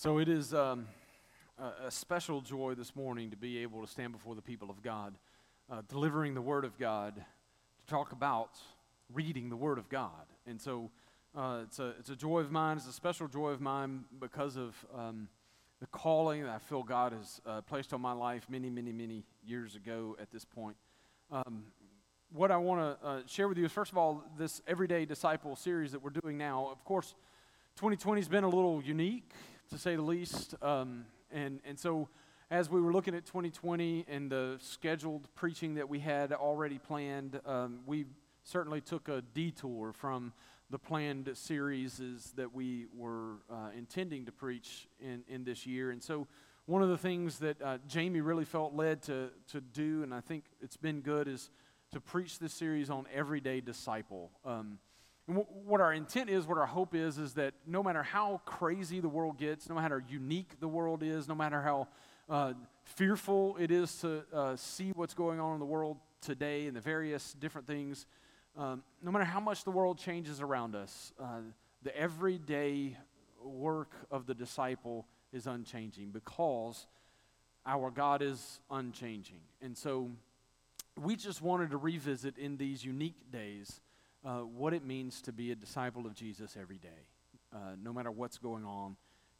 So it is um, a, special joy this morning to be able to stand before the people of God, uh, delivering the Word of God, to talk about reading the Word of God. And so uh, it's, a, it's a joy of mine, it's a special joy of mine because of um, the calling that I feel God has uh, placed on my life many, many, many years ago at this point. Um, what I want to uh, share with you is, first of all, this Everyday Disciple series that we're doing now. Of course, 2020 has been a little unique to say the least. Um, and, and so, as we were looking at 2020 and the scheduled preaching that we had already planned, um, we certainly took a detour from the planned series that we were uh, intending to preach in, in this year. And so, one of the things that uh, Jamie really felt led to, to do, and I think it's been good, is to preach this series on everyday disciple. Um, and what our intent is, what our hope is, is that no matter how crazy the world gets, no matter how unique the world is, no matter how uh, fearful it is to uh, see what's going on in the world today and the various different things, um, no matter how much the world changes around us, uh, the everyday work of the disciple is unchanging because our God is unchanging. And so we just wanted to revisit in these unique days uh, what it means to be a disciple of Jesus every day, uh, no matter what's going on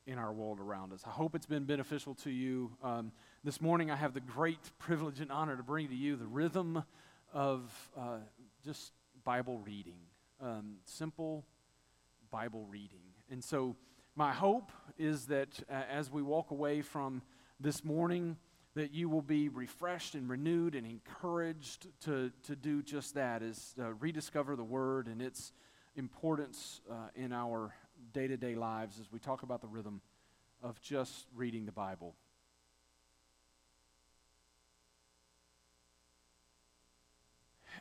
in our world around us. I hope it's been beneficial to you. Um, this morning, I have the great privilege and honor to bring to you the rhythm of uh, just Bible reading, um, simple Bible reading. And so, my hope is that as we walk away from this morning, that you will be refreshed and renewed and encouraged to, to do just that is uh, rediscover the word and its importance uh, in our day-to-day lives as we talk about the rhythm of just reading the bible.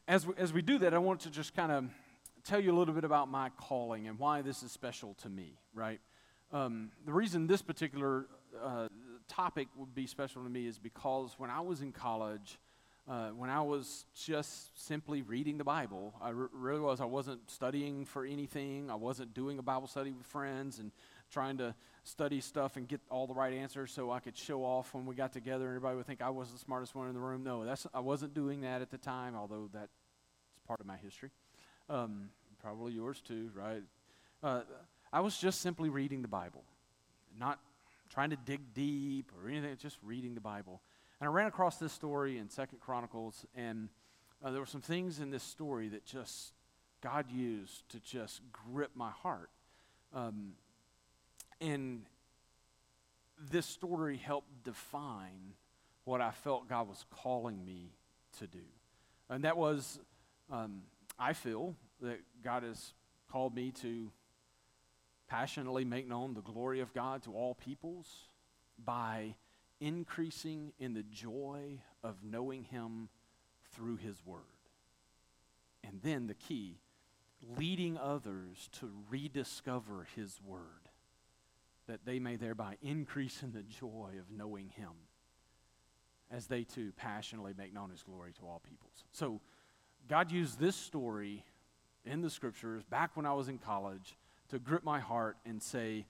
As we, as we do that i want to just kind of tell you a little bit about my calling and why this is special to me right? Um, the reason this particular uh, topic would be special to me is because when I was in college, uh, when I was just simply reading the Bible, I really was. I wasn't studying for anything. I wasn't doing a Bible study with friends and trying to study stuff and get all the right answers so I could show off when we got together. and Everybody would think I was the smartest one in the room. No, that's I wasn't doing that at the time. Although that's part of my history, um, probably yours too, right? Uh, I was just simply reading the Bible, not trying to dig deep or anything, just reading the Bible. And I ran across this story in Second Chronicles, and uh, there were some things in this story that just God used to just grip my heart. Um, and this story helped define what I felt God was calling me to do. And that was, um, I feel that God has called me to passionately make known the glory of God to all peoples by increasing in the joy of knowing Him through His Word. And then the key, leading others to rediscover His Word, that they may thereby increase in the joy of knowing Him as they too passionately make known His glory to all peoples. So, God used this story in the scriptures back when I was in college to grip my heart and say,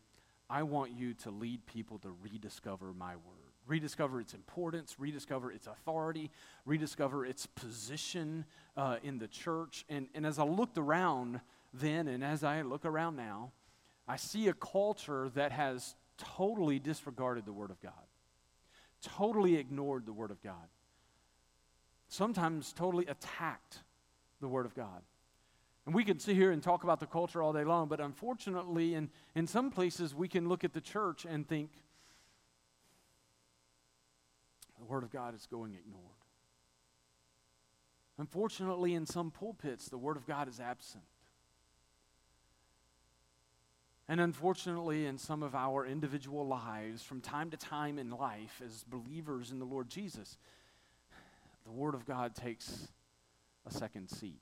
I want you to lead people to rediscover my word, rediscover its importance, rediscover its authority, rediscover its position uh, in the church. And, and as I looked around then and as I look around now, I see a culture that has totally disregarded the Word of God, totally ignored the Word of God, sometimes totally attacked the Word of God. And we can sit here and talk about the culture all day long, but unfortunately, in, in some places, we can look at the church and think the Word of God is going ignored. Unfortunately, in some pulpits, the Word of God is absent. And unfortunately, in some of our individual lives, from time to time in life, as believers in the Lord Jesus, the Word of God takes a second seat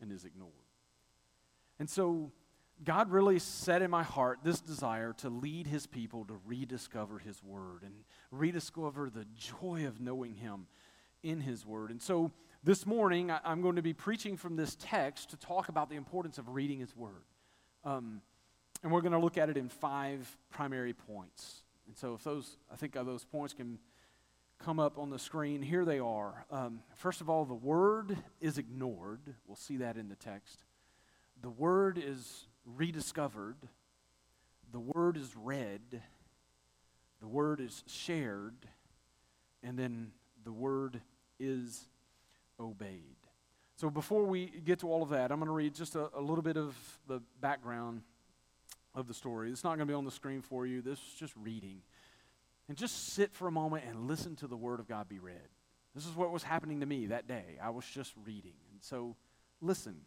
and is ignored. And so God really set in my heart this desire to lead his people to rediscover his word and rediscover the joy of knowing him in his word. And so this morning, I, am going to be preaching from this text to talk about the importance of reading his word. Um, And we're going to look at it in five primary points. And so, if those, I think those points can come up on the screen, here they are. Um, first of all, the word is ignored. We'll see that in the text. The word is rediscovered. The word is read. The word is shared. And then the word is obeyed. So before we get to all of that, I'm going to read just a, a little bit of the background of the story. It's not going to be on the screen for you. This is just reading. And just sit for a moment and listen to the Word of God be read. This is what was happening to me that day. I was just reading. And so listen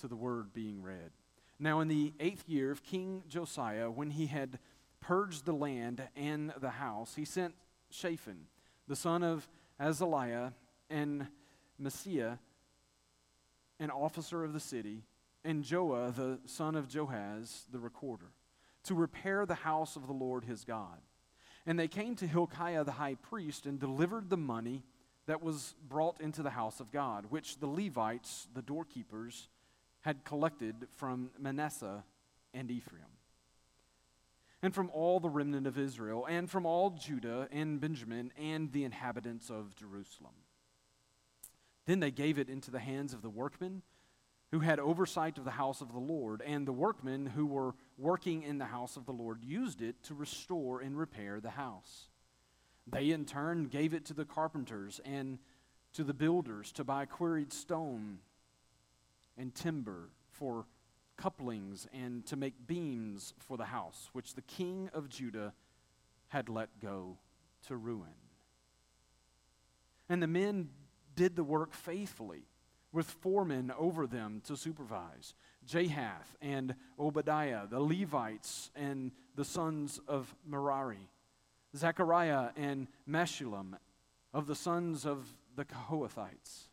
to the Word being read. Now, in the eighth year of King Josiah, when he had purged the land and the house, he sent Shaphan, the son of Azaliah, and Maaseiah, an officer of the city, and Joah, the son of Joahaz, the recorder, to repair the house of the Lord his God. And they came to Hilkiah the high priest and delivered the money that was brought into the house of God, which the Levites, the doorkeepers, had collected from Manasseh and Ephraim, and from all the remnant of Israel, and from all Judah and Benjamin, and the inhabitants of Jerusalem. Then they gave it into the hands of the workmen who had oversight of the house of the Lord, and the workmen who were working in the house of the Lord used it to restore and repair the house. They in turn gave it to the carpenters and to the builders to buy quarried stone and timber for couplings and to make beams for the house, which the king of Judah had let go to ruin. And the men did the work faithfully with foremen over them to supervise Jahath and Obadiah, the Levites and the sons of Merari, Zechariah and Meshullam of the sons of the Kohathites,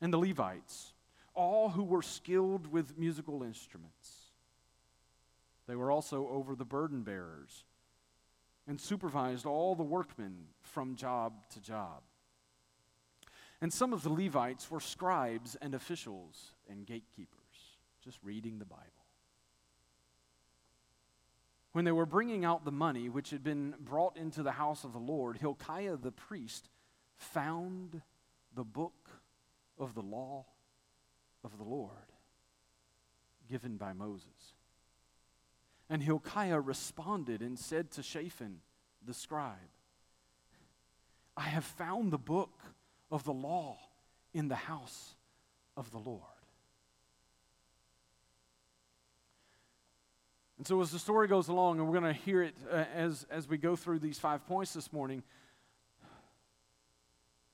and the Levites, all who were skilled with musical instruments. They were also over the burden bearers and supervised all the workmen from job to job. And some of the Levites were scribes and officials and gatekeepers, just reading the Bible. When they were bringing out the money which had been brought into the house of the Lord, Hilkiah the priest found the book of the law of the Lord given by Moses. And Hilkiah responded and said to Shaphan the scribe, I have found the book of the law in the house of the Lord. And so, as the story goes along, and we're going to hear it uh, as, as we go through these five points this morning,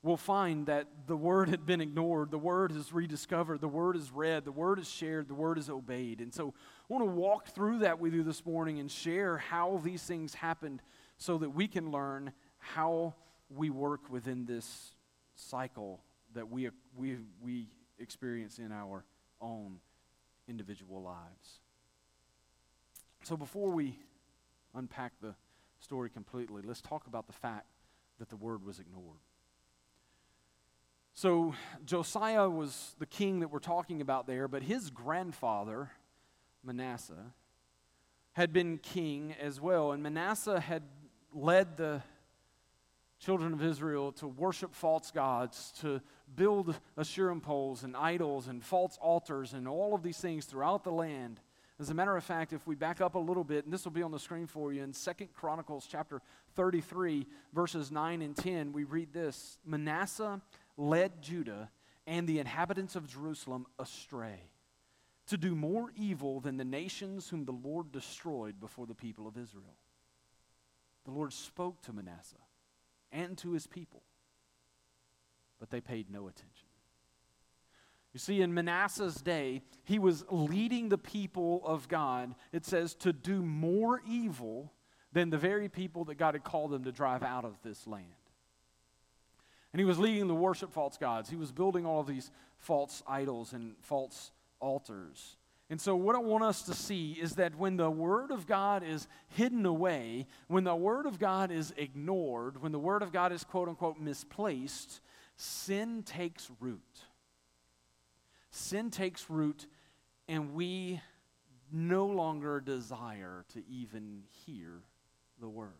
we'll find that the word had been ignored, the word is rediscovered, the word is read, the word is shared, the word is obeyed. And so, I want to walk through that with you this morning and share how these things happened so that we can learn how we work within this cycle that we, we, we experience in our own individual lives. So before we unpack the story completely, let's talk about the fact that the word was ignored. So Josiah was the king that we're talking about there, but his grandfather, Manasseh, had been king as well. And Manasseh had led the children of Israel to worship false gods, to build Asherim poles and idols and false altars and all of these things throughout the land. As a matter of fact, if we back up a little bit, and this will be on the screen for you, in Second Chronicles chapter 33, verses 9 and 10, we read this Manasseh led Judah and the inhabitants of Jerusalem astray to do more evil than the nations whom the Lord destroyed before the people of Israel. The Lord spoke to Manasseh and to his people. But they paid no attention. You see, in Manasseh's day, he was leading the people of God, it says, to do more evil than the very people that God had called them to drive out of this land. And he was leading to worship false gods. He was building all of these false idols and false altars. And so, what I want us to see is that when the Word of God is hidden away, when the Word of God is ignored, when the Word of God is quote unquote misplaced, sin takes root. Sin takes root, and we no longer desire to even hear the word.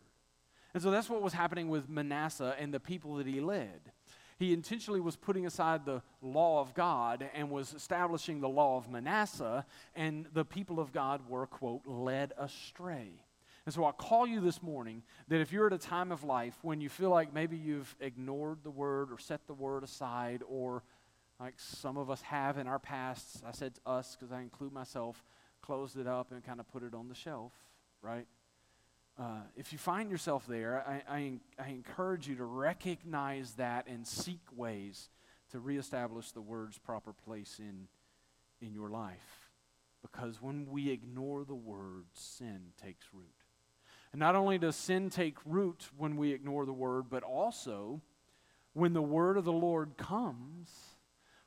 And so that's what was happening with Manasseh and the people that he led. He intentionally was putting aside the law of God and was establishing the law of Manasseh, and the people of God were, quote, led astray. And so I call you this morning that if you're at a time of life when you feel like maybe you've ignored the word or set the word aside, or like some of us have in our pasts, I said to us because I include myself, closed it up and kind of put it on the shelf, right? Uh, if you find yourself there, I, I, I, encourage you to recognize that and seek ways to reestablish the word's proper place in, in your life. Because when we ignore the word, sin takes root. And not only does sin take root when we ignore the word, but also when the word of the Lord comes,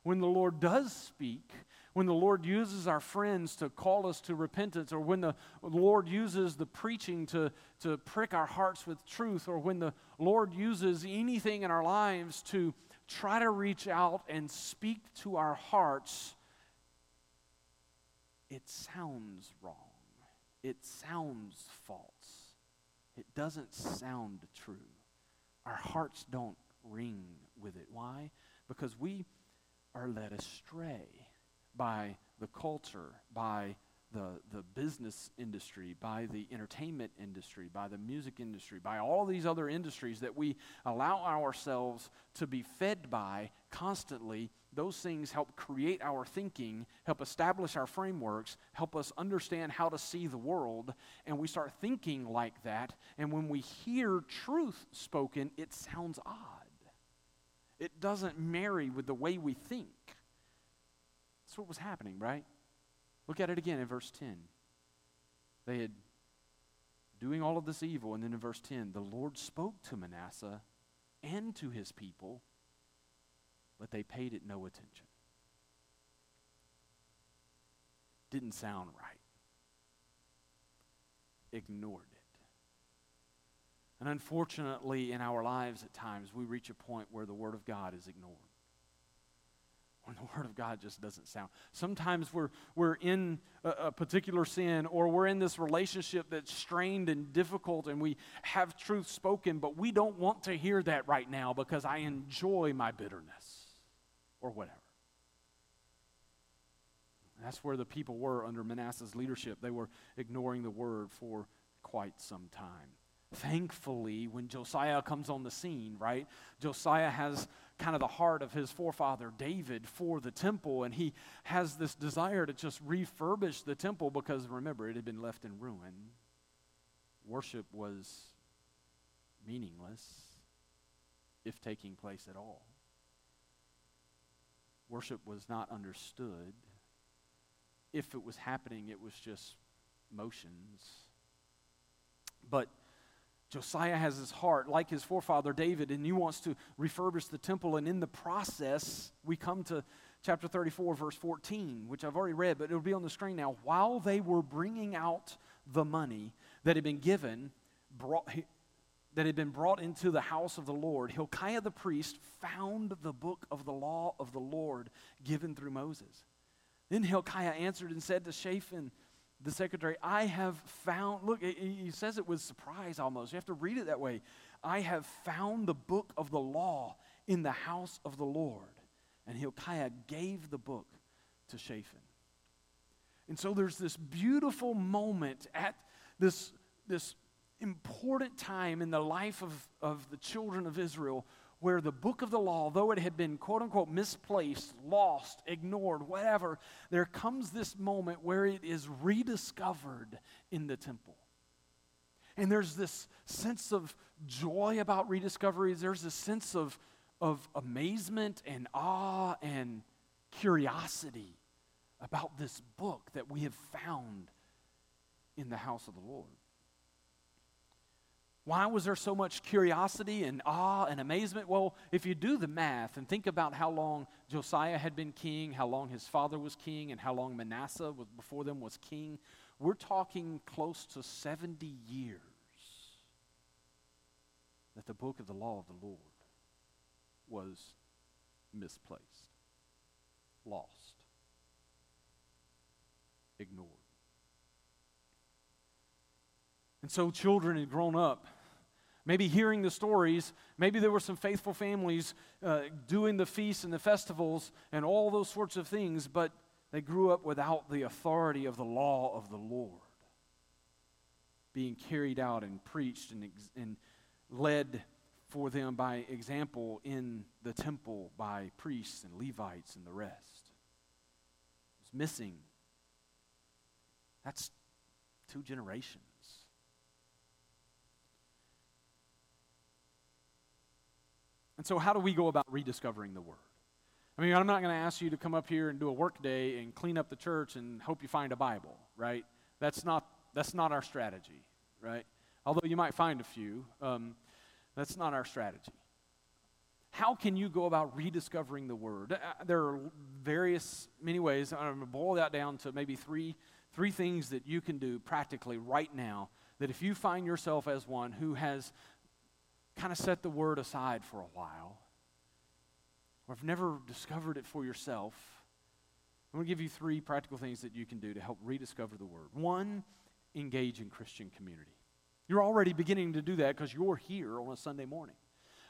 when the Lord does speak, when the Lord uses our friends to call us to repentance, or when the Lord uses the preaching to, to prick our hearts with truth, or when the Lord uses anything in our lives to try to reach out and speak to our hearts, it sounds wrong. It sounds false. It doesn't sound true. Our hearts don't ring with it. Why? Because we are led astray by the culture, by the, the business industry, by the entertainment industry, by the music industry, by all these other industries that we allow ourselves to be fed by constantly, those things help create our thinking, help establish our frameworks, help us understand how to see the world, and we start thinking like that. And when we hear truth spoken, it sounds odd. It doesn't marry with the way we think. That's what was happening, right? Look at it again in verse 10. They had doing all of this evil, and then in verse 10, the Lord spoke to Manasseh and to his people, but they paid it no attention. Didn't sound right. Ignored it. And unfortunately, in our lives at times, we reach a point where the Word of God is ignored when the Word of God just doesn't sound. Sometimes we're, we're in a, a, particular sin or we're in this relationship that's strained and difficult and we have truth spoken, but we don't want to hear that right now because I enjoy my bitterness or whatever. That's where the people were under Manasseh's leadership. They were ignoring the Word for quite some time. Thankfully, when Josiah comes on the scene, right? Josiah has kind of the heart of his forefather David for the temple, and he has this desire to just refurbish the temple because remember, it had been left in ruin. Worship was meaningless if taking place at all. Worship was not understood. If it was happening, it was just motions. But Josiah has his heart like his forefather David, and he wants to refurbish the temple. And in the process, we come to chapter 34, verse 14, which I've already read, but it'll be on the screen now. While they were bringing out the money that had been given, brought, that had been brought into the house of the Lord, Hilkiah the priest found the book of the law of the Lord given through Moses. Then Hilkiah answered and said to Shaphan, the secretary, I have found, look, he says it with surprise almost. You have to read it that way. I have found the book of the law in the house of the Lord. And Hilkiah gave the book to Shaphan. And so there's this beautiful moment at this, this important time in the life of, of the children of Israel where the book of the law, though it had been quote unquote misplaced, lost, ignored, whatever, there comes this moment where it is rediscovered in the temple. And there's this sense of joy about rediscoveries. There's a sense of, of amazement and awe and curiosity about this book that we have found in the house of the Lord. Why was there so much curiosity and awe and amazement? Well, if you do the math and think about how long Josiah had been king, how long his father was king, and how long Manasseh was before them was king, we're talking close to 70 years that the book of the law of the Lord was misplaced, lost, ignored. So children had grown up maybe hearing the stories. Maybe there were some faithful families uh, doing the feasts and the festivals and all those sorts of things, but they grew up without the authority of the law of the Lord being carried out and preached and, ex- and led for them by example in the temple by priests and Levites and the rest. It's missing. That's two generations. And so, how do we go about rediscovering the Word? I mean, I'm not going to ask you to come up here and do a work day and clean up the church and hope you find a Bible, right? That's not, that's not our strategy, right? Although you might find a few, um, that's not our strategy. How can you go about rediscovering the Word? Uh, there are various, many ways. I'm going to boil that down to maybe three, three things that you can do practically right now. That if you find yourself as one who has kind of set the word aside for a while, or have never discovered it for yourself, I'm going to give you three practical things that you can do to help rediscover the word. One, engage in Christian community. You're already beginning to do that because you're here on a Sunday morning.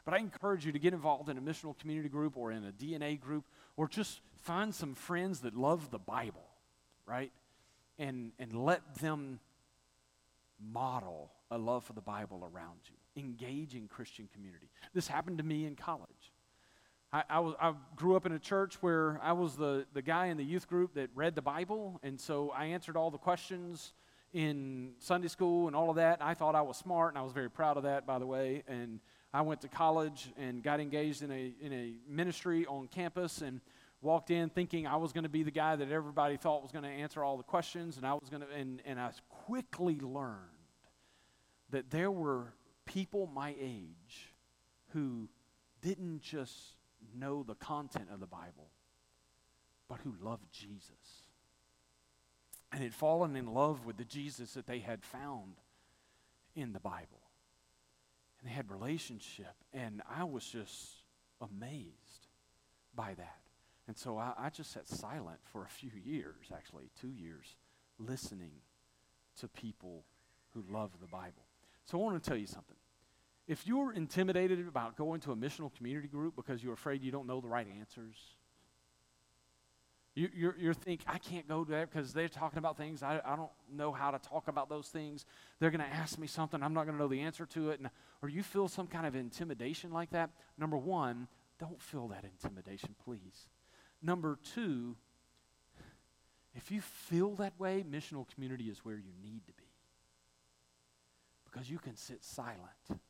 But I encourage you to get involved in a missional community group or in a DNA group or just find some friends that love the Bible, right? And, and let them model a love for the Bible around you engage in Christian community. This happened to me in college. I, I, was, I grew up in a church where I was the, the guy in the youth group that read the Bible, and so I answered all the questions in Sunday school and all of that. I thought I was smart, and I was very proud of that, by the way. And I went to college and got engaged in a, in a ministry on campus and walked in thinking I was going to be the guy that everybody thought was going to answer all the questions, and I was going to, and, and I quickly learned that there were people my age who didn't just know the content of the Bible, but who loved Jesus and had fallen in love with the Jesus that they had found in the Bible. And they had relationship, and I was just amazed by that. And so I, I just sat silent for a few years, actually, two years, listening to people who love the Bible. So I want to tell you something. If you're intimidated about going to a missional community group because you're afraid you don't know the right answers, you, you're, you're think, I can't go there because they're talking about things, I, I don't know how to talk about those things. They're going to ask me something, I'm not going to know the answer to it. And, or you feel some kind of intimidation like that, number one, don't feel that intimidation, please. Number two, if you feel that way, missional community is where you need to be. Because you can sit silent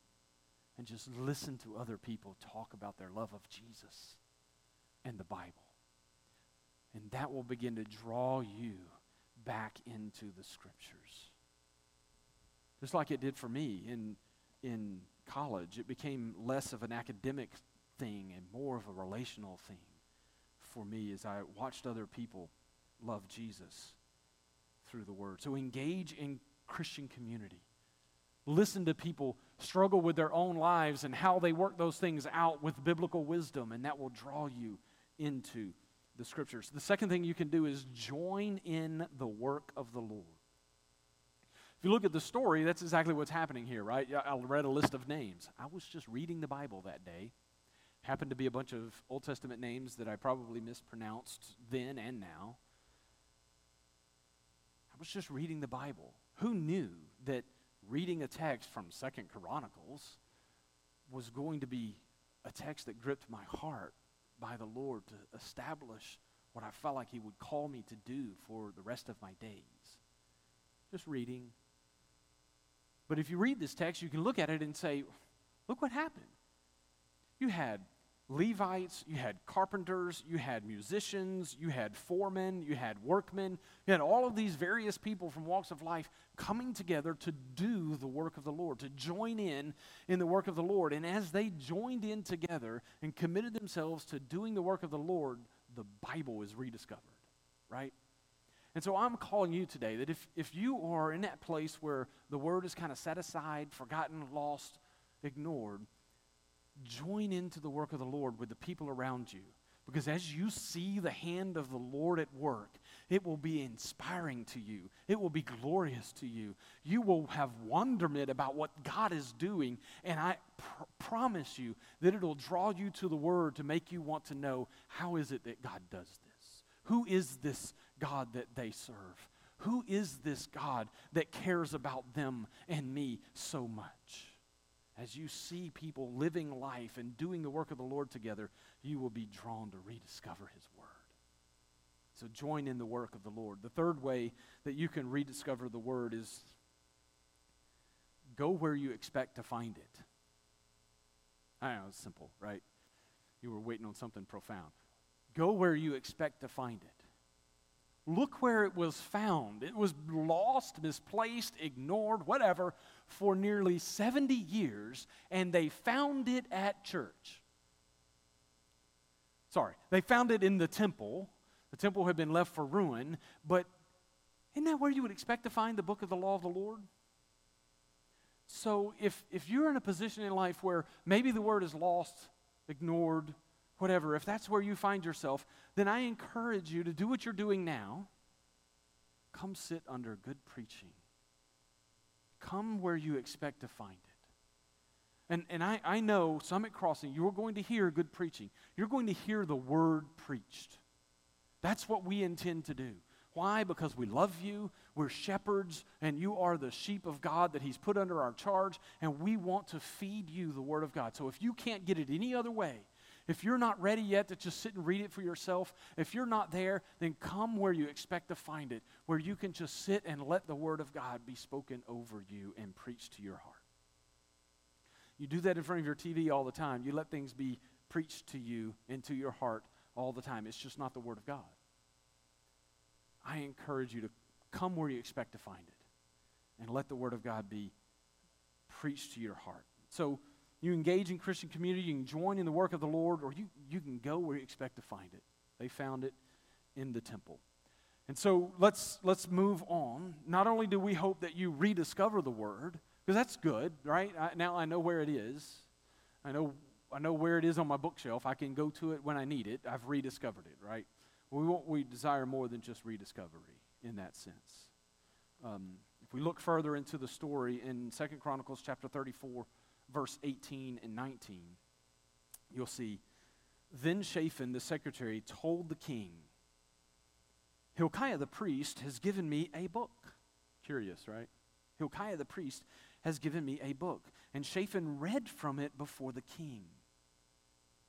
and just listen to other people talk about their love of Jesus and the Bible. And that will begin to draw you back into the scriptures. Just like it did for me in, in college, it became less of an academic thing and more of a relational thing for me as I watched other people love Jesus through the Word. So engage in Christian community. Listen to people struggle with their own lives and how they work those things out with biblical wisdom, and that will draw you into the scriptures. The second thing you can do is join in the work of the Lord. If you look at the story, that's exactly what's happening here, right? I read a list of names. I was just reading the Bible that day. Happened to be a bunch of Old Testament names that I probably mispronounced then and now. I was just reading the Bible. Who knew that reading a text from Second Chronicles was going to be a text that gripped my heart by the Lord to establish what I felt like He would call me to do for the rest of my days. Just reading. But if you read this text, you can look at it and say, look what happened. You had Levites, you had carpenters, you had musicians, you had foremen, you had workmen, you had all of these various people from walks of life coming together to do the work of the Lord, to join in in the work of the Lord. And as they joined in together and committed themselves to doing the work of the Lord, the Bible is rediscovered, right? And so I'm calling you today that if, if you are in that place where the word is kind of set aside, forgotten, lost, ignored, join into the work of the Lord with the people around you. Because as you see the hand of the Lord at work, it will be inspiring to you. It will be glorious to you. You will have wonderment about what God is doing. And I pr- promise you that it'll draw you to the Word to make you want to know how is it that God does this? Who is this God that they serve? Who is this God that cares about them and me so much? As you see people living life and doing the work of the Lord together, you will be drawn to rediscover His Word. So join in the work of the Lord. The third way that you can rediscover the Word is go where you expect to find it. I know, it's simple, right? You were waiting on something profound. Go where you expect to find it. Look where it was found. It was lost, misplaced, ignored, whatever, for nearly 70 years, and they found it at church. Sorry, they found it in the temple. The temple had been left for ruin, but isn't that where you would expect to find the book of the law of the Lord? So if, if you're in a position in life where maybe the word is lost, ignored, whatever, if that's where you find yourself, then I encourage you to do what you're doing now. Come sit under good preaching. Come where you expect to find it. And, and I, I know, Summit Crossing, you're going to hear good preaching. You're going to hear the word preached. That's what we intend to do. Why? Because we love you, we're shepherds, and you are the sheep of God that He's put under our charge, and we want to feed you the Word of God. So if you can't get it any other way, if you're not ready yet to just sit and read it for yourself, if you're not there, then come where you expect to find it, where you can just sit and let the Word of God be spoken over you and preached to your heart. You do that in front of your TV all the time. You let things be preached to you into your heart all the time. It's just not the Word of God. I encourage you to come where you expect to find it and let the Word of God be preached to your heart. So you engage in Christian community, you can join in the work of the Lord, or you, you can go where you expect to find it. They found it in the temple. And so let's, let's move on. Not only do we hope that you rediscover the Word, because that's good, right? I, now I know where it is. I know, I know where it is on my bookshelf. I can go to it when I need it. I've rediscovered it, right? We, want, we desire more than just rediscovery in that sense. Um, if we look further into the story in Second Chronicles chapter 34, verse 18 and 19, you'll see, Then Shaphan the secretary told the king, Hilkiah the priest has given me a book. Curious, right? Hilkiah the priest has given me a book. And Shaphan read from it before the king.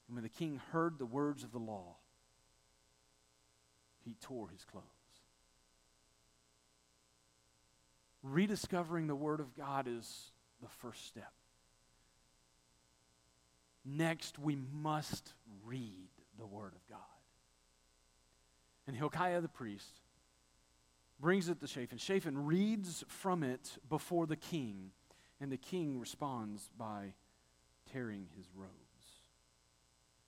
And when the king heard the words of the law, he tore his clothes. Rediscovering the Word of God is the first step. Next, we must read the Word of God. And Hilkiah the priest brings it to Shaphan. Shaphan reads from it before the king, and the king responds by tearing his robes.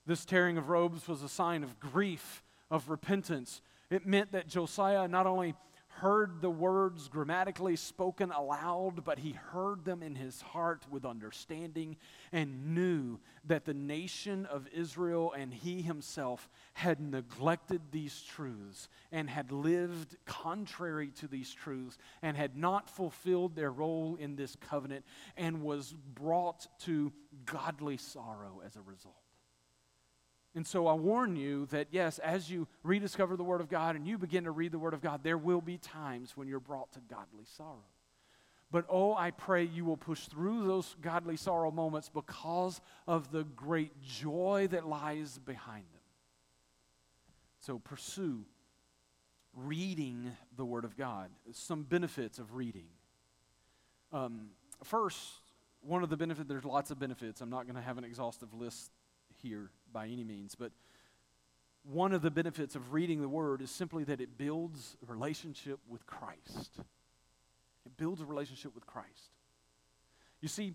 This tearing of robes was a sign of grief of repentance. It meant that Josiah not only heard the words grammatically spoken aloud, but he heard them in his heart with understanding and knew that the nation of Israel and he himself had neglected these truths and had lived contrary to these truths and had not fulfilled their role in this covenant and was brought to godly sorrow as a result. And so I warn you that, yes, as you rediscover the Word of God and you begin to read the Word of God, there will be times when you're brought to godly sorrow. But oh, I pray you will push through those godly sorrow moments because of the great joy that lies behind them. So pursue reading the Word of God. Some benefits of reading. Um, first, one of the benefits, there's lots of benefits. I'm not going to have an exhaustive list here by any means, but one of the benefits of reading the Word is simply that it builds a relationship with Christ. It builds a relationship with Christ. You see,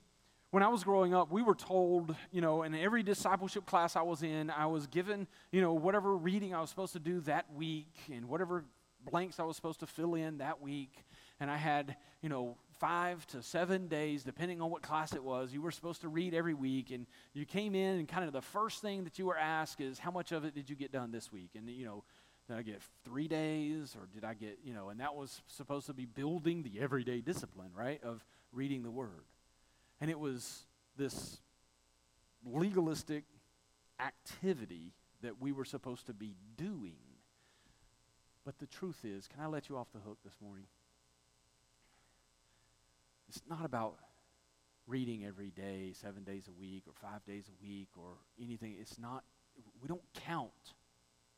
when I was growing up, we were told, you know, in every discipleship class I was in, I was given, you know, whatever reading I was supposed to do that week and whatever blanks I was supposed to fill in that week. and I had, you know, five to seven days, depending on what class it was. You were supposed to read every week, and you came in, and kind of the first thing that you were asked is, How much of it did you get done this week? And, you know, did I get three days, or did I get, you know, and that was supposed to be building the everyday discipline, right, of reading the Word. And it was this legalistic activity that we were supposed to be doing. But the truth is, can I let you off the hook this morning? It's not about reading every day, seven days a week, or five days a week, or anything. It's not, we don't count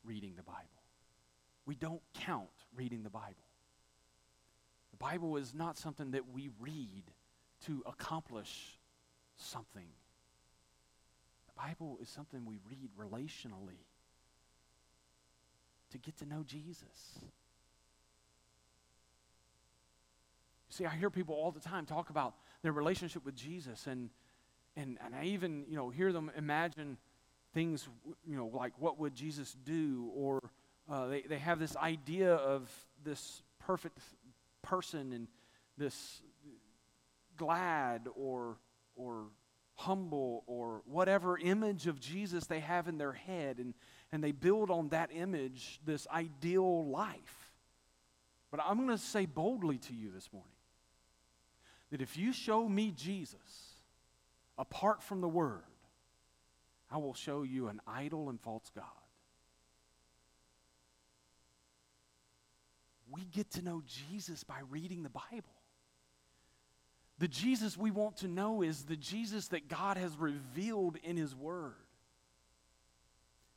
reading the Bible. We don't count reading the Bible. The Bible is not something that we read to accomplish something. The Bible is something we read relationally to get to know Jesus. See, I hear people all the time talk about their relationship with Jesus, and, and, and I even, you know, hear them imagine things, you know, like what would Jesus do, or uh, they, they have this idea of this perfect person and this glad or, or humble or whatever image of Jesus they have in their head, and, and they build on that image this ideal life. But I'm going to say boldly to you this morning that if you show me Jesus apart from the Word, I will show you an idol and false God. We get to know Jesus by reading the Bible. The Jesus we want to know is the Jesus that God has revealed in His Word.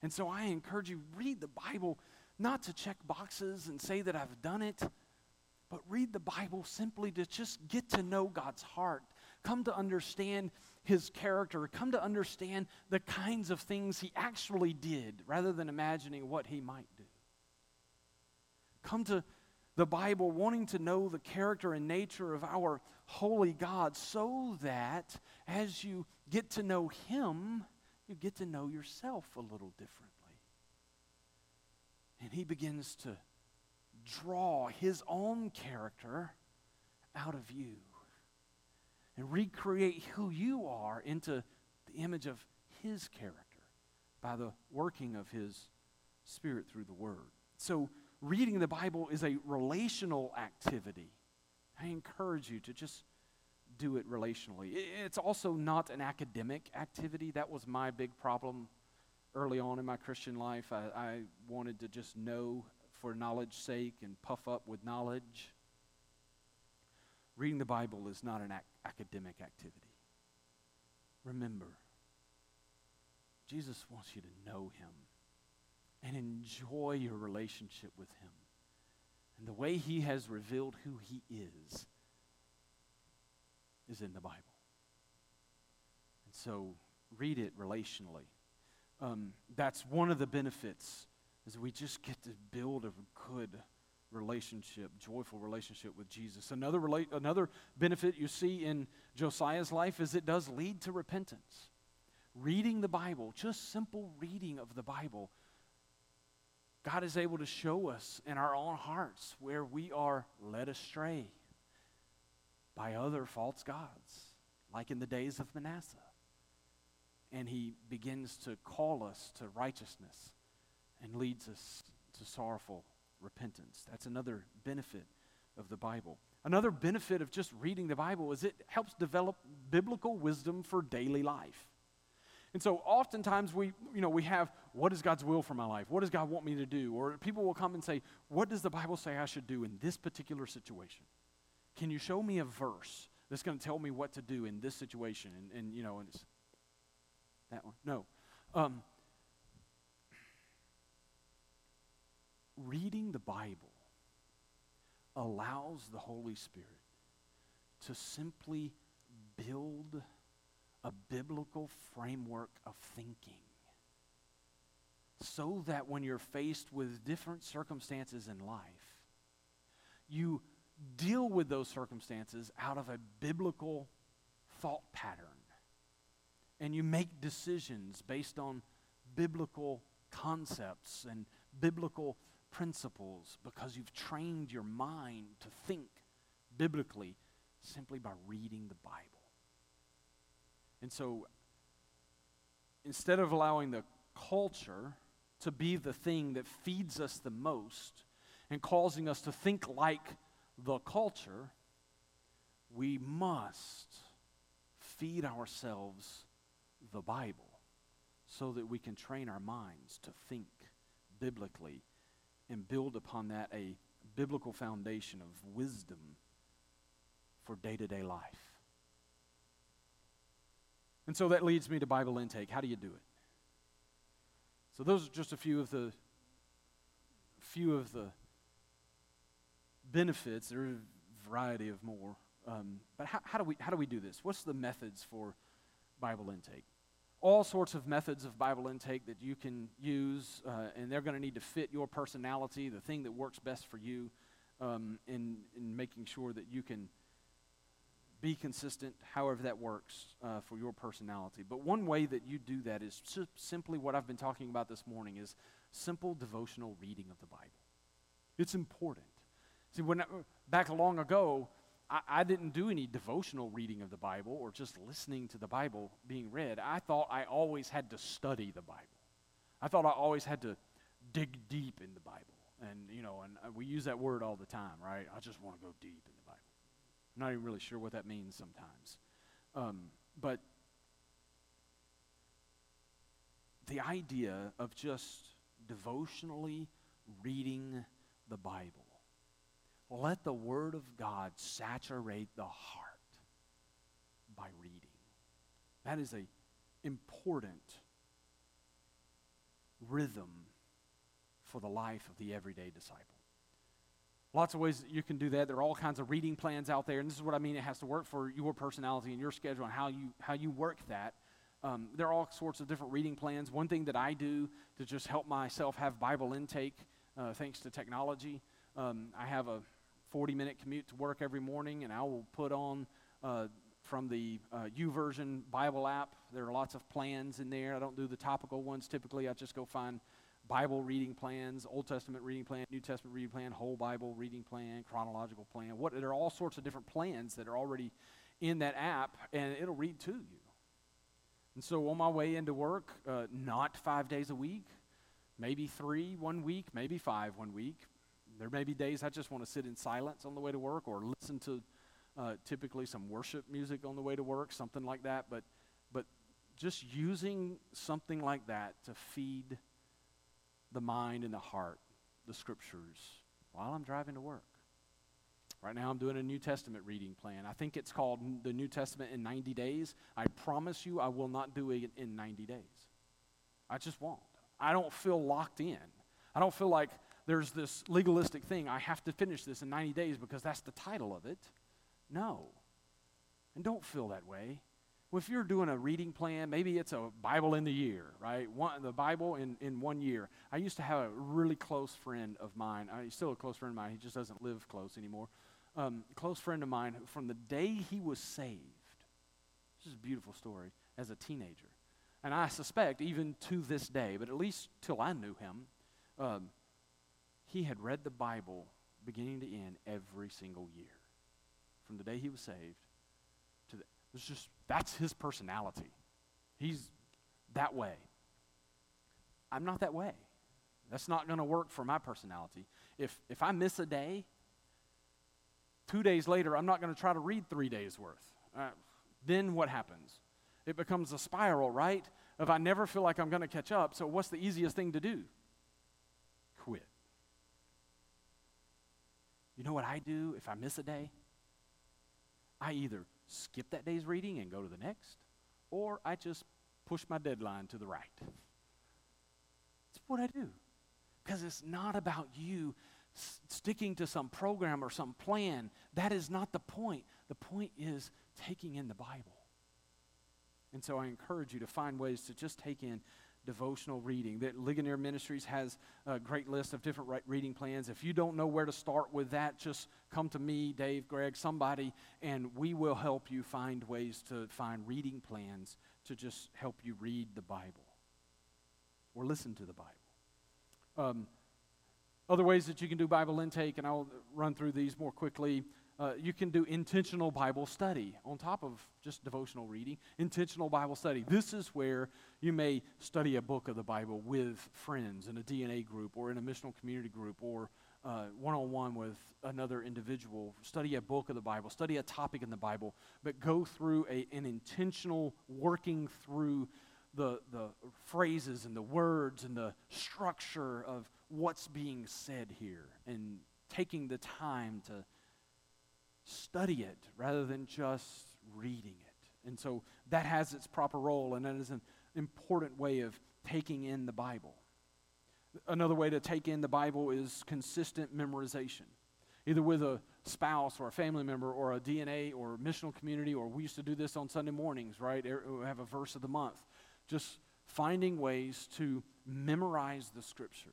And so I encourage you, read the Bible not to check boxes and say that I've done it but read the Bible simply to just get to know God's heart, come to understand his character, come to understand the kinds of things he actually did rather than imagining what he might do. Come to the Bible wanting to know the character and nature of our holy God so that as you get to know him, you get to know yourself a little differently. And he begins to draw his own character out of you and recreate who you are into the image of his character by the working of his spirit through the word. So, reading the Bible is a relational activity. I encourage you to just do it relationally. It's also not an academic activity. That was my big problem early on in my Christian life. I, I wanted to just know for knowledge's sake and puff up with knowledge. Reading the Bible is not an ac- academic activity. Remember, Jesus wants you to know him and enjoy your relationship with him. And the way he has revealed who he is is in the Bible. And so read it relationally. Um, that's one of the benefits is we just get to build a good relationship, joyful relationship with Jesus. Another, rela- another benefit you see in Josiah's life is it does lead to repentance. Reading the Bible, just simple reading of the Bible, God is able to show us in our own hearts where we are led astray by other false gods, like in the days of Manasseh. And he begins to call us to righteousness and leads us to sorrowful repentance. That's another benefit of the Bible. Another benefit of just reading the Bible is it helps develop biblical wisdom for daily life. And so oftentimes we, you know, we have what is God's will for my life? What does God want me to do? Or people will come and say, what does the Bible say I should do in this particular situation? Can you show me a verse that's going to tell me what to do in this situation? And, and you know, and it's that one. No. Um, reading the Bible allows the Holy Spirit to simply build a biblical framework of thinking so that when you're faced with different circumstances in life, you deal with those circumstances out of a biblical thought pattern. And you make decisions based on biblical concepts and biblical principles because you've trained your mind to think biblically simply by reading the Bible. And so instead of allowing the culture to be the thing that feeds us the most and causing us to think like the culture, we must feed ourselves the Bible so that we can train our minds to think biblically and build upon that a biblical foundation of wisdom for day to day life. And so that leads me to Bible intake. How do you do it? So those are just a few of the few of the benefits. There are a variety of more. Um, but how, how, do we, how do we do this? What's the methods for Bible intake? All sorts of methods of Bible intake that you can use, uh, and they're going to need to fit your personality, the thing that works best for you, um, in, in making sure that you can be consistent, however that works uh, for your personality. But one way that you do that is simply what I've been talking about this morning is simple devotional reading of the Bible. It's important. See, when I, back long ago, I, I didn't do any devotional reading of the Bible or just listening to the Bible being read. I thought I always had to study the Bible. I thought I always had to dig deep in the Bible. And, you know, and uh, we use that word all the time, right? I just want to go deep in the Bible. I'm not even really sure what that means sometimes. Um, but the idea of just devotionally reading the Bible let the Word of God saturate the heart by reading. That is a important rhythm for the life of the everyday disciple. Lots of ways you can do that. There are all kinds of reading plans out there, and this is what I mean. It has to work for your personality and your schedule and how you how you work that. Um, there are all sorts of different reading plans. One thing that I do to just help myself have Bible intake, uh, thanks to technology, um, I have a 40 minute commute to work every morning, and I will put on uh, from the uh, YouVersion Bible app. There are lots of plans in there. I don't do the topical ones typically. I just go find Bible reading plans, Old Testament reading plan, New Testament reading plan, whole Bible reading plan, chronological plan. What there are all sorts of different plans that are already in that app, and it'll read to you. And so on my way into work, uh, not five days a week, maybe three one week, maybe five one week, there may be days I just want to sit in silence on the way to work or listen to uh, typically some worship music on the way to work, something like that. But, but just using something like that to feed the mind and the heart, the scriptures, while I'm driving to work. Right now, I'm doing a New Testament reading plan. I think it's called the New Testament in 90 days. I promise you, I will not do it in 90 days. I just won't. I don't feel locked in. I don't feel like there's this legalistic thing. I have to finish this in 90 days because that's the title of it. No. And don't feel that way. Well, if you're doing a reading plan, maybe it's a Bible in the year, right? One, the Bible in, in one year. I used to have a really close friend of mine. I, he's still a close friend of mine. He just doesn't live close anymore. Um, close friend of mine, from the day he was saved, this is a beautiful story, as a teenager. And I suspect, even to this day, but at least till I knew him, um, he had read the Bible beginning to end every single year. From the day he was saved to the, it's just that's his personality. He's that way. I'm not that way. That's not going to work for my personality. If if I miss a day, two days later, I'm not going to try to read three days worth. Uh, then what happens? It becomes a spiral, right? If I never feel like I'm going to catch up, so what's the easiest thing to do? You know what I do if I miss a day? I either skip that day's reading and go to the next, or I just push my deadline to the right. That's what I do. Because it's not about you s- sticking to some program or some plan. That is not the point. The point is taking in the Bible. And so I encourage you to find ways to just take in devotional reading. That Ligonier Ministries has a great list of different reading plans. If you don't know where to start with that, just come to me, Dave, Greg, somebody, and we will help you find ways to find reading plans to just help you read the Bible or listen to the Bible. Um, other ways that you can do Bible intake, and I'll run through these more quickly. Uh, you can do intentional Bible study on top of just devotional reading. Intentional Bible study. This is where you may study a book of the Bible with friends in a DNA group or in a missional community group or one on one with another individual. Study a book of the Bible, study a topic in the Bible, but go through a, an intentional working through the, the phrases and the words and the structure of what's being said here and taking the time to study it rather than just reading it. And so that has its proper role, and that is an important way of taking in the Bible. Another way to take in the Bible is consistent memorization, either with a spouse or a family member or a DNA or missional community, or we used to do this on Sunday mornings, right? Er, we have a verse of the month. Just finding ways to memorize the scriptures.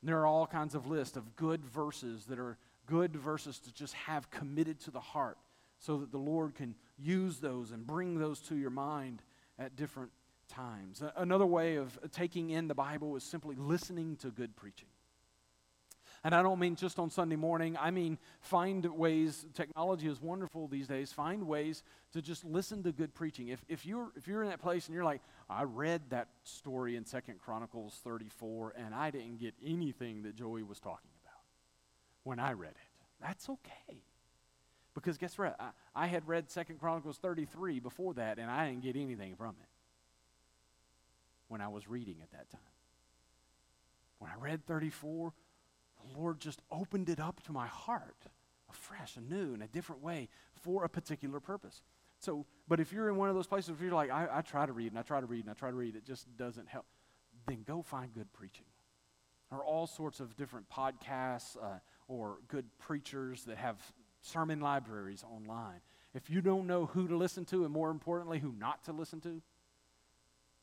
And there are all kinds of lists of good verses that are good verses to just have committed to the heart so that the Lord can use those and bring those to your mind at different times. Another way of taking in the Bible is simply listening to good preaching. And I don't mean just on Sunday morning. I mean, find ways, technology is wonderful these days. Find ways to just listen to good preaching. If, if, you're, if you're in that place and you're like, I read that story in Second Chronicles 34 and I didn't get anything that Joey was talking when I read it, that's okay. Because guess what? I, I had read Second Chronicles 33 before that and I didn't get anything from it when I was reading at that time. When I read 34, the Lord just opened it up to my heart afresh, anew, in a different way for a particular purpose. So, but if you're in one of those places, where you're like, I, I try to read and I try to read and I try to read, it just doesn't help, then go find good preaching. There are all sorts of different podcasts uh, or good preachers that have sermon libraries online. If you don't know who to listen to and more importantly, who not to listen to,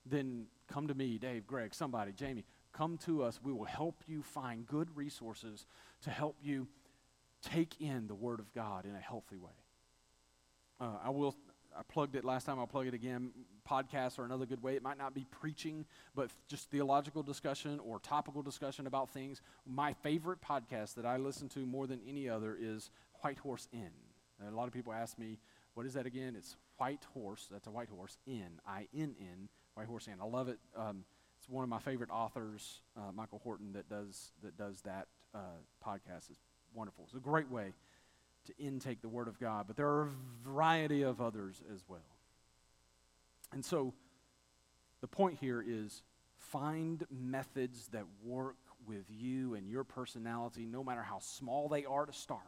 then come to me, Dave, Greg, somebody, Jamie. Come to us. We will help you find good resources to help you take in the Word of God in a healthy way. Uh, I will. I plugged it last time. I'll plug it again. Podcasts are another good way. It might not be preaching, but just theological discussion or topical discussion about things. My favorite podcast that I listen to more than any other is White Horse Inn. a lot of people ask me, "What is that again?" It's White Horse. That's a White Horse Inn. I N N White Horse Inn. I love it. Um, it's one of my favorite authors, uh, Michael Horton, that does that does that uh, podcast. It's wonderful. It's a great way to intake the Word of God. But there are a variety of others as well. And so, the point here is find methods that work with you and your personality, no matter how small they are to start.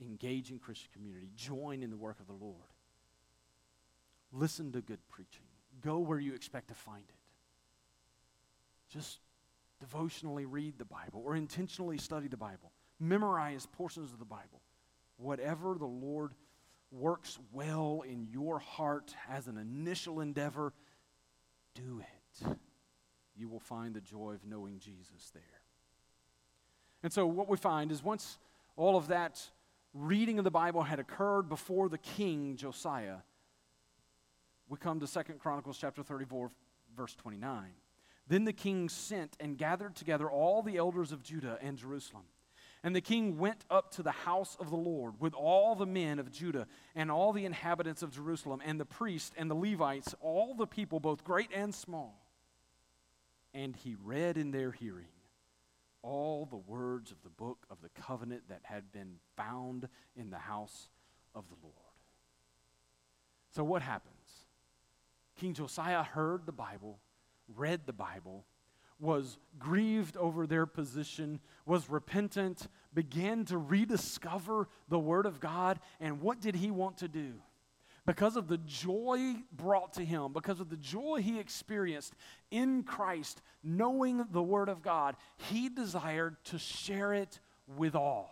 Engage in Christian community. Join in the work of the Lord. Listen to good preaching. Go where you expect to find it just devotionally read the Bible or intentionally study the Bible, memorize portions of the Bible. Whatever the Lord works well in your heart as an initial endeavor, do it. You will find the joy of knowing Jesus there. And so, what we find is once all of that reading of the Bible had occurred before the king Josiah, we come to Second Chronicles chapter 34, verse 29. Then the king sent and gathered together all the elders of Judah and Jerusalem. And the king went up to the house of the Lord with all the men of Judah and all the inhabitants of Jerusalem and the priests and the Levites, all the people, both great and small. And he read in their hearing all the words of the book of the covenant that had been found in the house of the Lord. So, what happens? King Josiah heard the Bible read the Bible, was grieved over their position, was repentant, began to rediscover the Word of God. And what did he want to do? Because of the joy brought to him, because of the joy he experienced in Christ, knowing the Word of God, he desired to share it with all.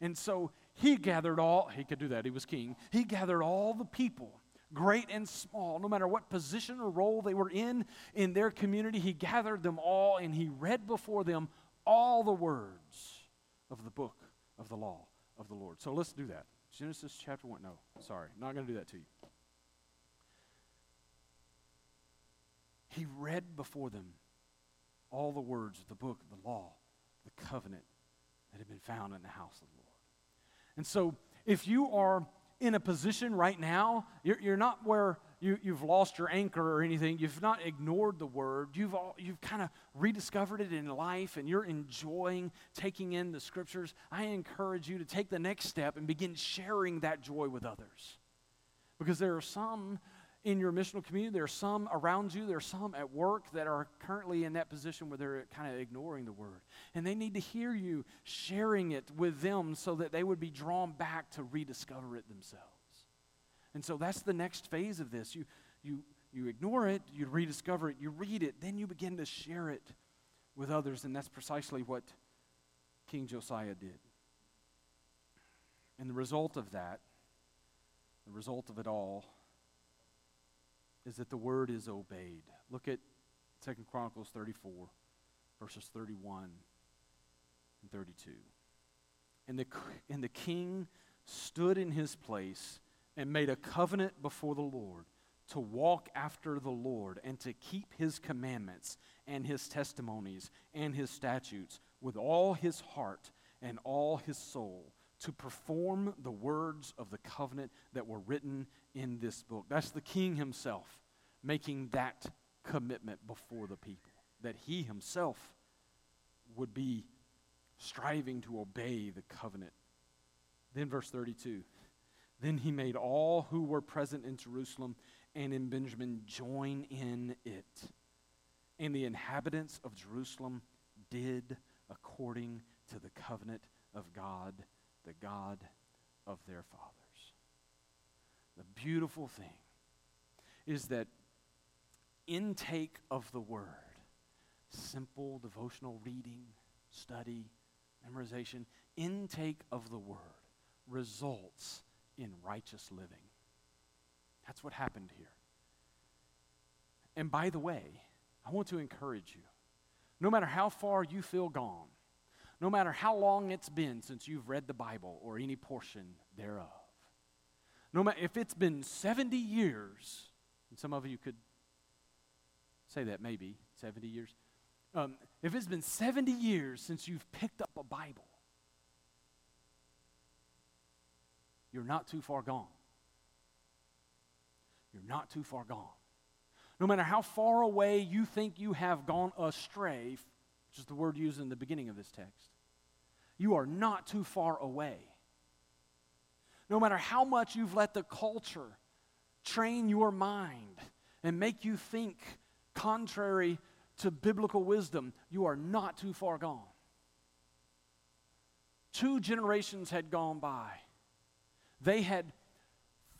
And so he gathered all, he could do that, he was king. He gathered all the people great and small, no matter what position or role they were in in their community, he gathered them all and he read before them all the words of the book of the law of the Lord. So let's do that. Genesis chapter 1. No, sorry, not going to do that to you. He read before them all the words of the book of the law, the covenant that had been found in the house of the Lord. And so, if you are in a position right now, you're, you're not where you, you've lost your anchor or anything. You've not ignored the word. You've, you've kind of rediscovered it in life and you're enjoying taking in the scriptures. I encourage you to take the next step and begin sharing that joy with others. Because there are some in your missional community, there are some around you, there are some at work that are currently in that position where they're kind of ignoring the word. And they need to hear you sharing it with them so that they would be drawn back to rediscover it themselves. And so that's the next phase of this. You, you, you ignore it, you rediscover it, you read it, then you begin to share it with others. And that's precisely what King Josiah did. And the result of that, the result of it all, is that the word is obeyed. Look at Second Chronicles 34, verses 31 and 32. And the, and the king stood in his place and made a covenant before the Lord to walk after the Lord and to keep his commandments and his testimonies and his statutes with all his heart and all his soul to perform the words of the covenant that were written in this book. That's the king himself making that commitment before the people, that he himself would be striving to obey the covenant. Then, verse 32 then he made all who were present in Jerusalem and in Benjamin join in it. And the inhabitants of Jerusalem did according to the covenant of God, the God of their fathers. The beautiful thing is that intake of the word, simple devotional reading, study, memorization, intake of the word results in righteous living. That's what happened here. And by the way, I want to encourage you no matter how far you feel gone, no matter how long it's been since you've read the Bible or any portion thereof, no matter if it's been 70 years, and some of you could say that maybe 70 years. Um, if it's been 70 years since you've picked up a Bible, you're not too far gone. You're not too far gone. No matter how far away you think you have gone astray, which is the word used in the beginning of this text, you are not too far away. No matter how much you've let the culture train your mind and make you think contrary to biblical wisdom, you are not too far gone. Two generations had gone by they had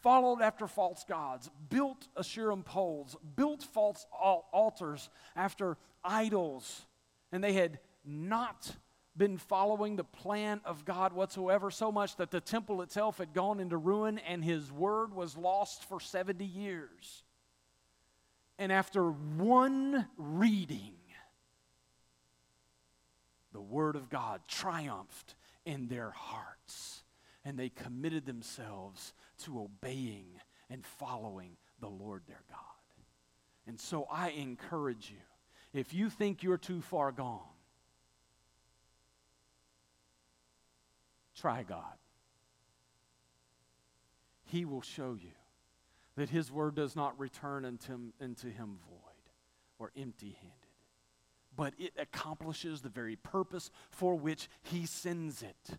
followed after false gods, built Asherim poles, built false altars after idols, and they had not been following the plan of God whatsoever, so much that the temple itself had gone into ruin and his word was lost for 70 years. And after one reading, the word of God triumphed in their hearts and they committed themselves to obeying and following the Lord their God. And so I encourage you if you think you're too far gone, try God. He will show you that His word does not return unto, unto Him void or empty handed, but it accomplishes the very purpose for which He sends it.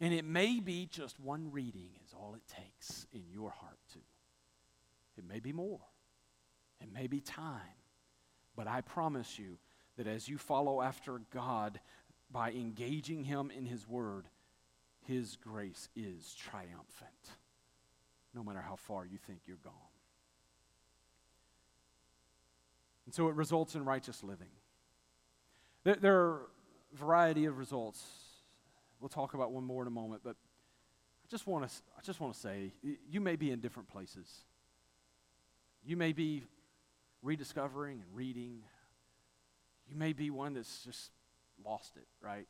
And it may be just one reading is all it takes in your heart, too. It may be more, it may be time. But I promise you that as you follow after God by engaging Him in His Word, His grace is triumphant, no matter how far you think you're gone. And so it results in righteous living. There, there are a variety of results We'll talk about one more in a moment, but I just want to I just want to say you may be in different places. You may be rediscovering and reading. You may be one that's just lost it, right?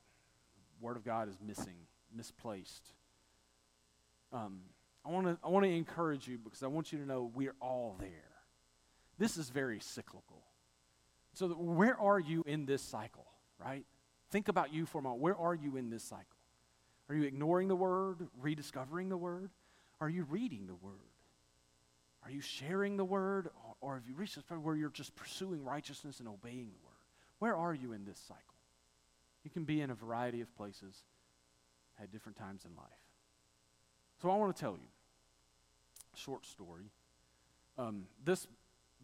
Word of God is missing, misplaced. Um, I want to I want to encourage you because I want you to know we're all there. This is very cyclical. So, where are you in this cycle, right? Think about you for a moment. Where are you in this cycle? Are you ignoring the word, rediscovering the word? Are you reading the word? Are you sharing the word? Or, or have you reached a point where you're just pursuing righteousness and obeying the word? Where are you in this cycle? You can be in a variety of places at different times in life. So I want to tell you short story. Um, this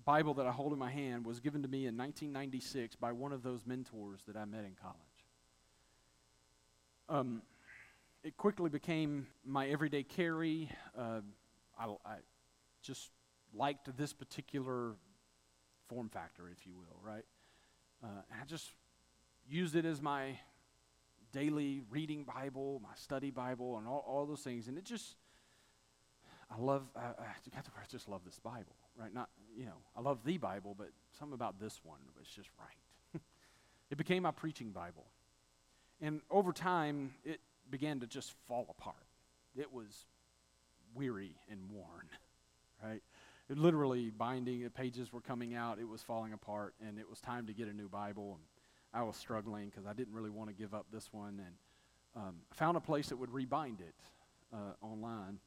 Bible that I hold in my hand was given to me in 1996 by one of those mentors that I met in college. Um, it quickly became my everyday carry. Uh, I, I just liked this particular form factor, if you will, right? Uh, I just used it as my daily reading Bible, my study Bible, and all, all those things. And it just, I love, I, I, I just love this Bible, right? Not, you know, I love the Bible, but something about this one was just right. it became my preaching Bible. And over time, it began to just fall apart. It was weary and worn, right? It literally binding, the pages were coming out, it was falling apart, and it was time to get a new Bible. And I was struggling because I didn't really want to give up this one. And um, I found a place that would rebind it uh, online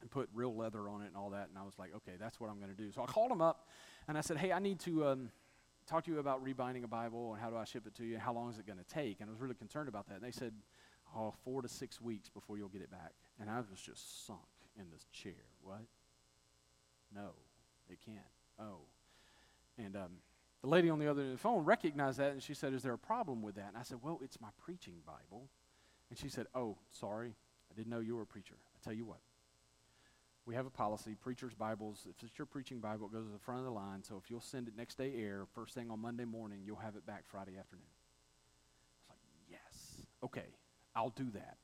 and put real leather on it and all that. And I was like, okay, that's what I'm going to do. So I called them up and I said, hey, I need to um, talk to you about rebinding a Bible and how do I ship it to you? How long is it going to take? And I was really concerned about that. And they said, oh, four to six weeks before you'll get it back. And I was just sunk in this chair. What? No, it can't. Oh. And um, the lady on the other end of the phone recognized that and she said, Is there a problem with that? And I said, Well, it's my preaching Bible. And she said, Oh, sorry. I didn't know you were a preacher. I tell you what, we have a policy preacher's Bibles, if it's your preaching Bible, it goes to the front of the line. So if you'll send it next day air, first thing on Monday morning, you'll have it back Friday afternoon. I was like, Yes. Okay, I'll do that.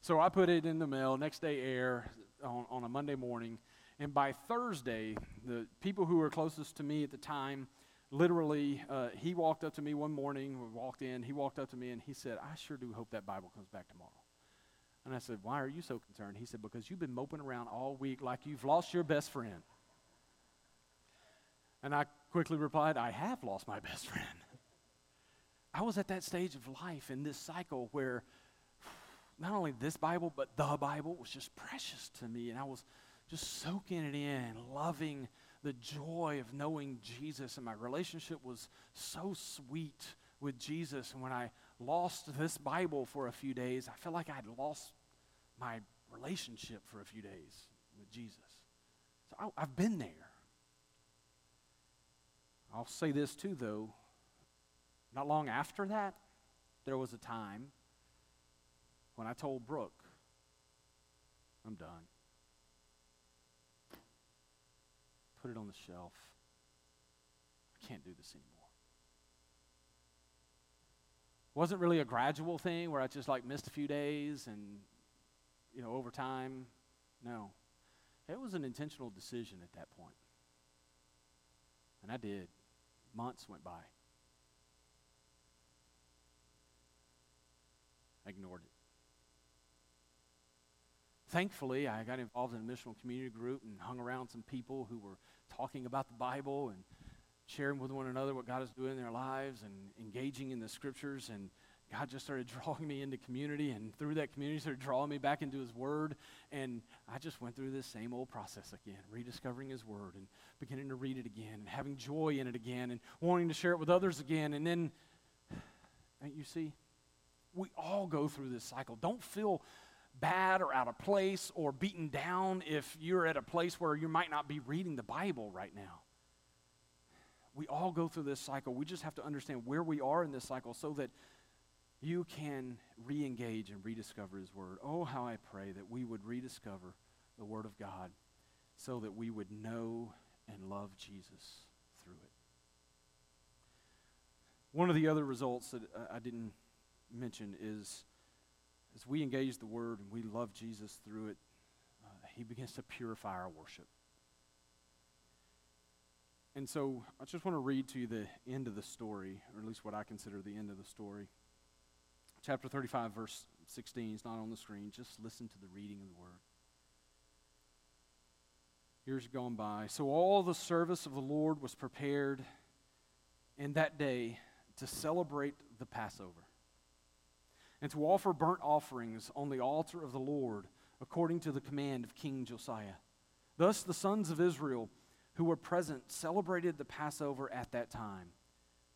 So I put it in the mail, next day air on, on a Monday morning. And by Thursday, the people who were closest to me at the time, literally, uh, he walked up to me one morning, we walked in, he walked up to me and he said, I sure do hope that Bible comes back tomorrow. And I said, Why are you so concerned? He said, Because you've been moping around all week like you've lost your best friend. And I quickly replied, I have lost my best friend. I was at that stage of life in this cycle where not only this Bible, but the Bible was just precious to me. And I was just soaking it in, loving the joy of knowing Jesus, and my relationship was so sweet with Jesus. And when I lost this Bible for a few days, I felt like I'd lost my relationship for a few days with Jesus. So I, I've been there. I'll say this too, though. Not long after that, there was a time when I told Brooke, I'm done. Put it on the shelf. I can't do this anymore. Wasn't really a gradual thing where I just like missed a few days and, you know, over time. No. It was an intentional decision at that point. And I did. Months went by. I ignored it thankfully, I got involved in a missional community group and hung around some people who were talking about the Bible and sharing with one another what God is doing in their lives and engaging in the scriptures. And God just started drawing me into community, and through that community, started drawing me back into His Word. And I just went through this same old process again, rediscovering His Word and beginning to read it again and having joy in it again and wanting to share it with others again. And then, you see, we all go through this cycle. Don't feel bad or out of place or beaten down if you're at a place where you might not be reading the Bible right now. We all go through this cycle. We just have to understand where we are in this cycle so that you can re engage and rediscover His Word. Oh, how I pray that we would rediscover the Word of God so that we would know and love Jesus through it. One of the other results that I didn't mention is as we engage the Word and we love Jesus through it, uh, He begins to purify our worship. And so I just want to read to you the end of the story, or at least what I consider the end of the story. Chapter 35, verse 16 is not on the screen. Just listen to the reading of the Word. Years gone by. So all the service of the Lord was prepared in that day to celebrate the Passover. And to offer burnt offerings on the altar of the Lord, according to the command of King Josiah. Thus the sons of Israel who were present celebrated the Passover at that time,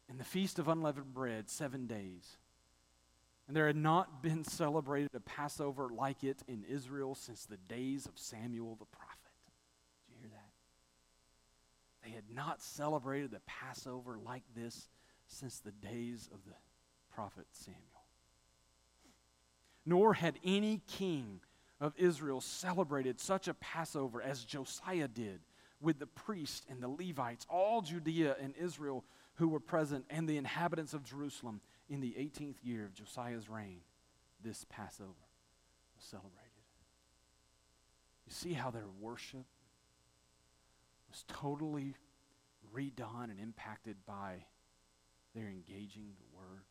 and the feast of unleavened bread seven days. And there had not been celebrated a Passover like it in Israel since the days of Samuel the prophet. Did you hear that? They had not celebrated the Passover like this since the days of the prophet Samuel. Nor had any king of Israel celebrated such a Passover as Josiah did with the priests and the Levites, all Judea and Israel who were present, and the inhabitants of Jerusalem in the 18th year of Josiah's reign. This Passover was celebrated. You see how their worship was totally redone and impacted by their engaging the word.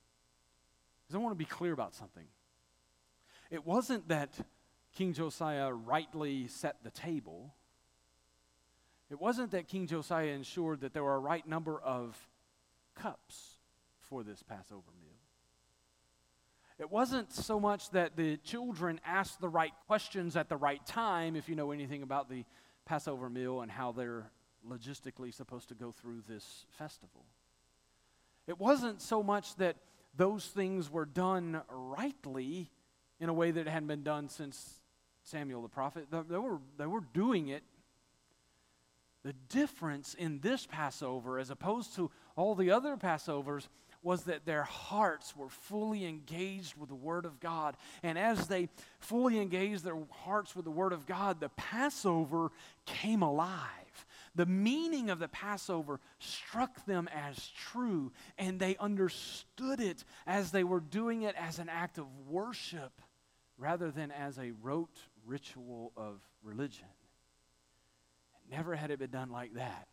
Because I want to be clear about something. It wasn't that King Josiah rightly set the table. It wasn't that King Josiah ensured that there were a right number of cups for this Passover meal. It wasn't so much that the children asked the right questions at the right time, if you know anything about the Passover meal and how they're logistically supposed to go through this festival. It wasn't so much that those things were done rightly in a way that hadn't been done since Samuel the prophet. They were, they were doing it. The difference in this Passover, as opposed to all the other Passovers, was that their hearts were fully engaged with the Word of God. And as they fully engaged their hearts with the Word of God, the Passover came alive. The meaning of the Passover struck them as true, and they understood it as they were doing it as an act of worship rather than as a rote ritual of religion. And Never had it been done like that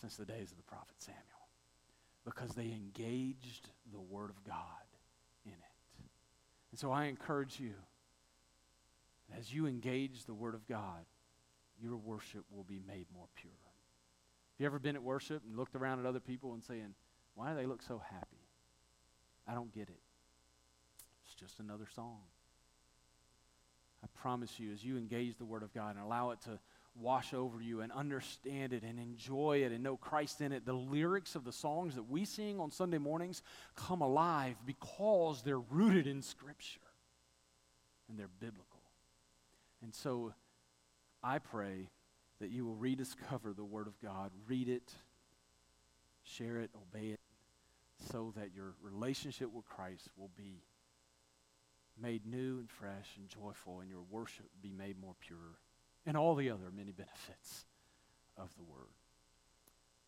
since the days of the prophet Samuel because they engaged the Word of God in it. And so I encourage you, as you engage the Word of God, your worship will be made more pure. Have you ever been at worship and looked around at other people and saying, why do they look so happy? I don't get it. It's just another song. I promise you, as you engage the Word of God and allow it to wash over you and understand it and enjoy it and know Christ in it, the lyrics of the songs that we sing on Sunday mornings come alive because they're rooted in Scripture and they're biblical. And so I pray that you will rediscover the Word of God, read it, share it, obey it, so that your relationship with Christ will be made new and fresh and joyful, and your worship be made more pure, and all the other many benefits of the Word.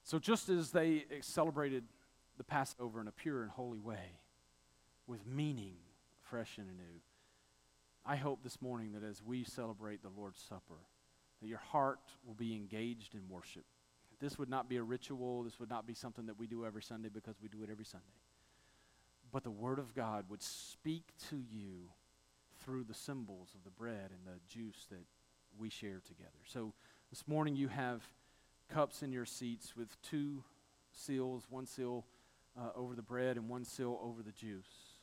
So, just as they celebrated the Passover in a pure and holy way, with meaning fresh and anew, I hope this morning that as we celebrate the Lord's Supper, that your heart will be engaged in worship. This would not be a ritual. This would not be something that we do every Sunday because we do it every Sunday but the Word of God would speak to you through the symbols of the bread and the juice that we share together. So this morning you have cups in your seats with two seals, one seal uh, over the bread and one seal over the juice.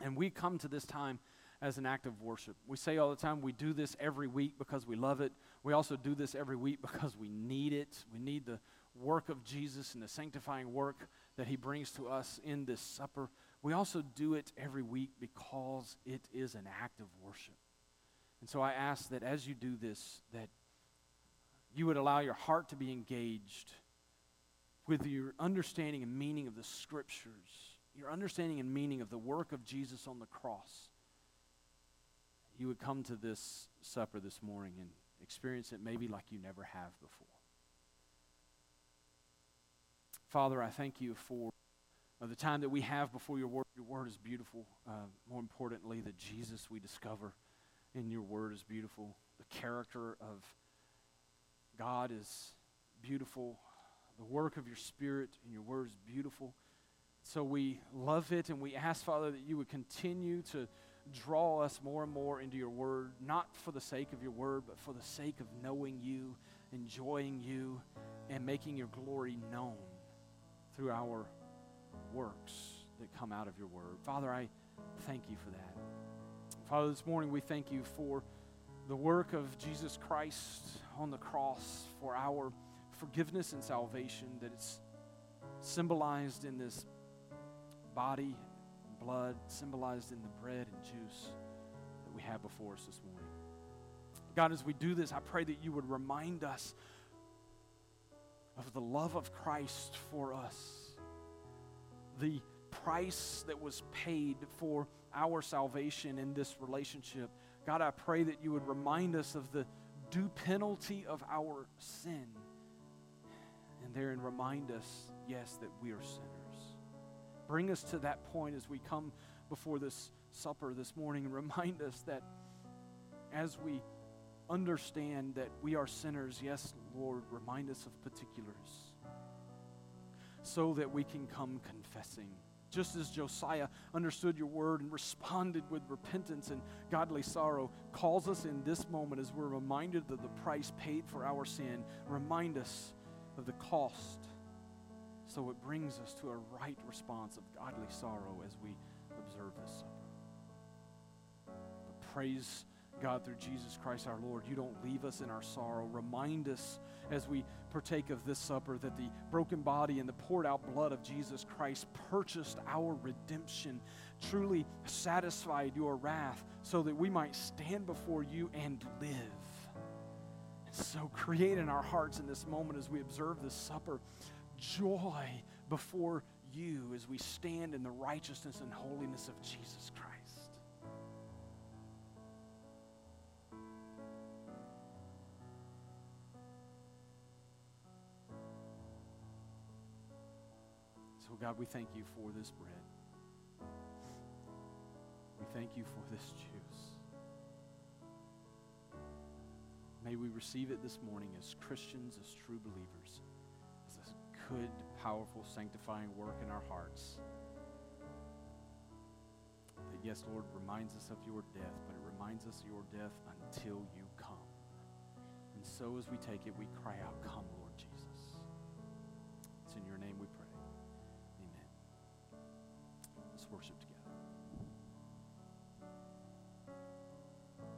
And we come to this time as an act of worship. We say all the time we do this every week because we love it. We also do this every week because we need it. We need the work of Jesus and the sanctifying work that he brings to us in this supper, we also do it every week because it is an act of worship. And so I ask that as you do this, that you would allow your heart to be engaged with your understanding and meaning of the scriptures, your understanding and meaning of the work of Jesus on the cross. You would come to this supper this morning and experience it maybe like you never have before. Father, I thank you for uh, the time that we have before your word. Your word is beautiful. Uh, more importantly, the Jesus we discover in your word is beautiful. The character of God is beautiful. The work of your spirit in your word is beautiful. So we love it and we ask, Father, that you would continue to draw us more and more into your word, not for the sake of your word, but for the sake of knowing you, enjoying you, and making your glory known through our works that come out of your word. Father, I, thank you for that. Father, this morning we thank you for the work of Jesus Christ on the cross for our forgiveness and salvation, that it's symbolized in this body and blood, symbolized in the bread and juice that we have before us this morning. God, as we do this, I pray that you would remind us of the love of Christ for us, the price that was paid for our salvation in this relationship. God, I pray that you would remind us of the due penalty of our sin. And therein remind us, yes, that we are sinners. Bring us to that point as we come before this supper this morning and remind us that as we understand that we are sinners, yes, Lord, remind us of particulars so that we can come confessing. Just as Josiah understood your word and responded with repentance and godly sorrow, calls us in this moment as we're reminded of the price paid for our sin, remind us of the cost. So it brings us to a right response of godly sorrow as we observe this supper. But praise God, through Jesus Christ our Lord, you don't leave us in our sorrow. Remind us as we partake of this supper that the broken body and the poured out blood of Jesus Christ purchased our redemption, truly satisfied your wrath, so that we might stand before you and live. And so, create in our hearts in this moment as we observe this supper joy before you as we stand in the righteousness and holiness of Jesus Christ. God, we thank you for this bread. We thank you for this juice. May we receive it this morning as Christians, as true believers, as a good, powerful, sanctifying work in our hearts. That, yes, Lord, reminds us of your death, but it reminds us of your death until you come. And so as we take it, we cry out, Come, Lord Jesus. It's in your name Let's worship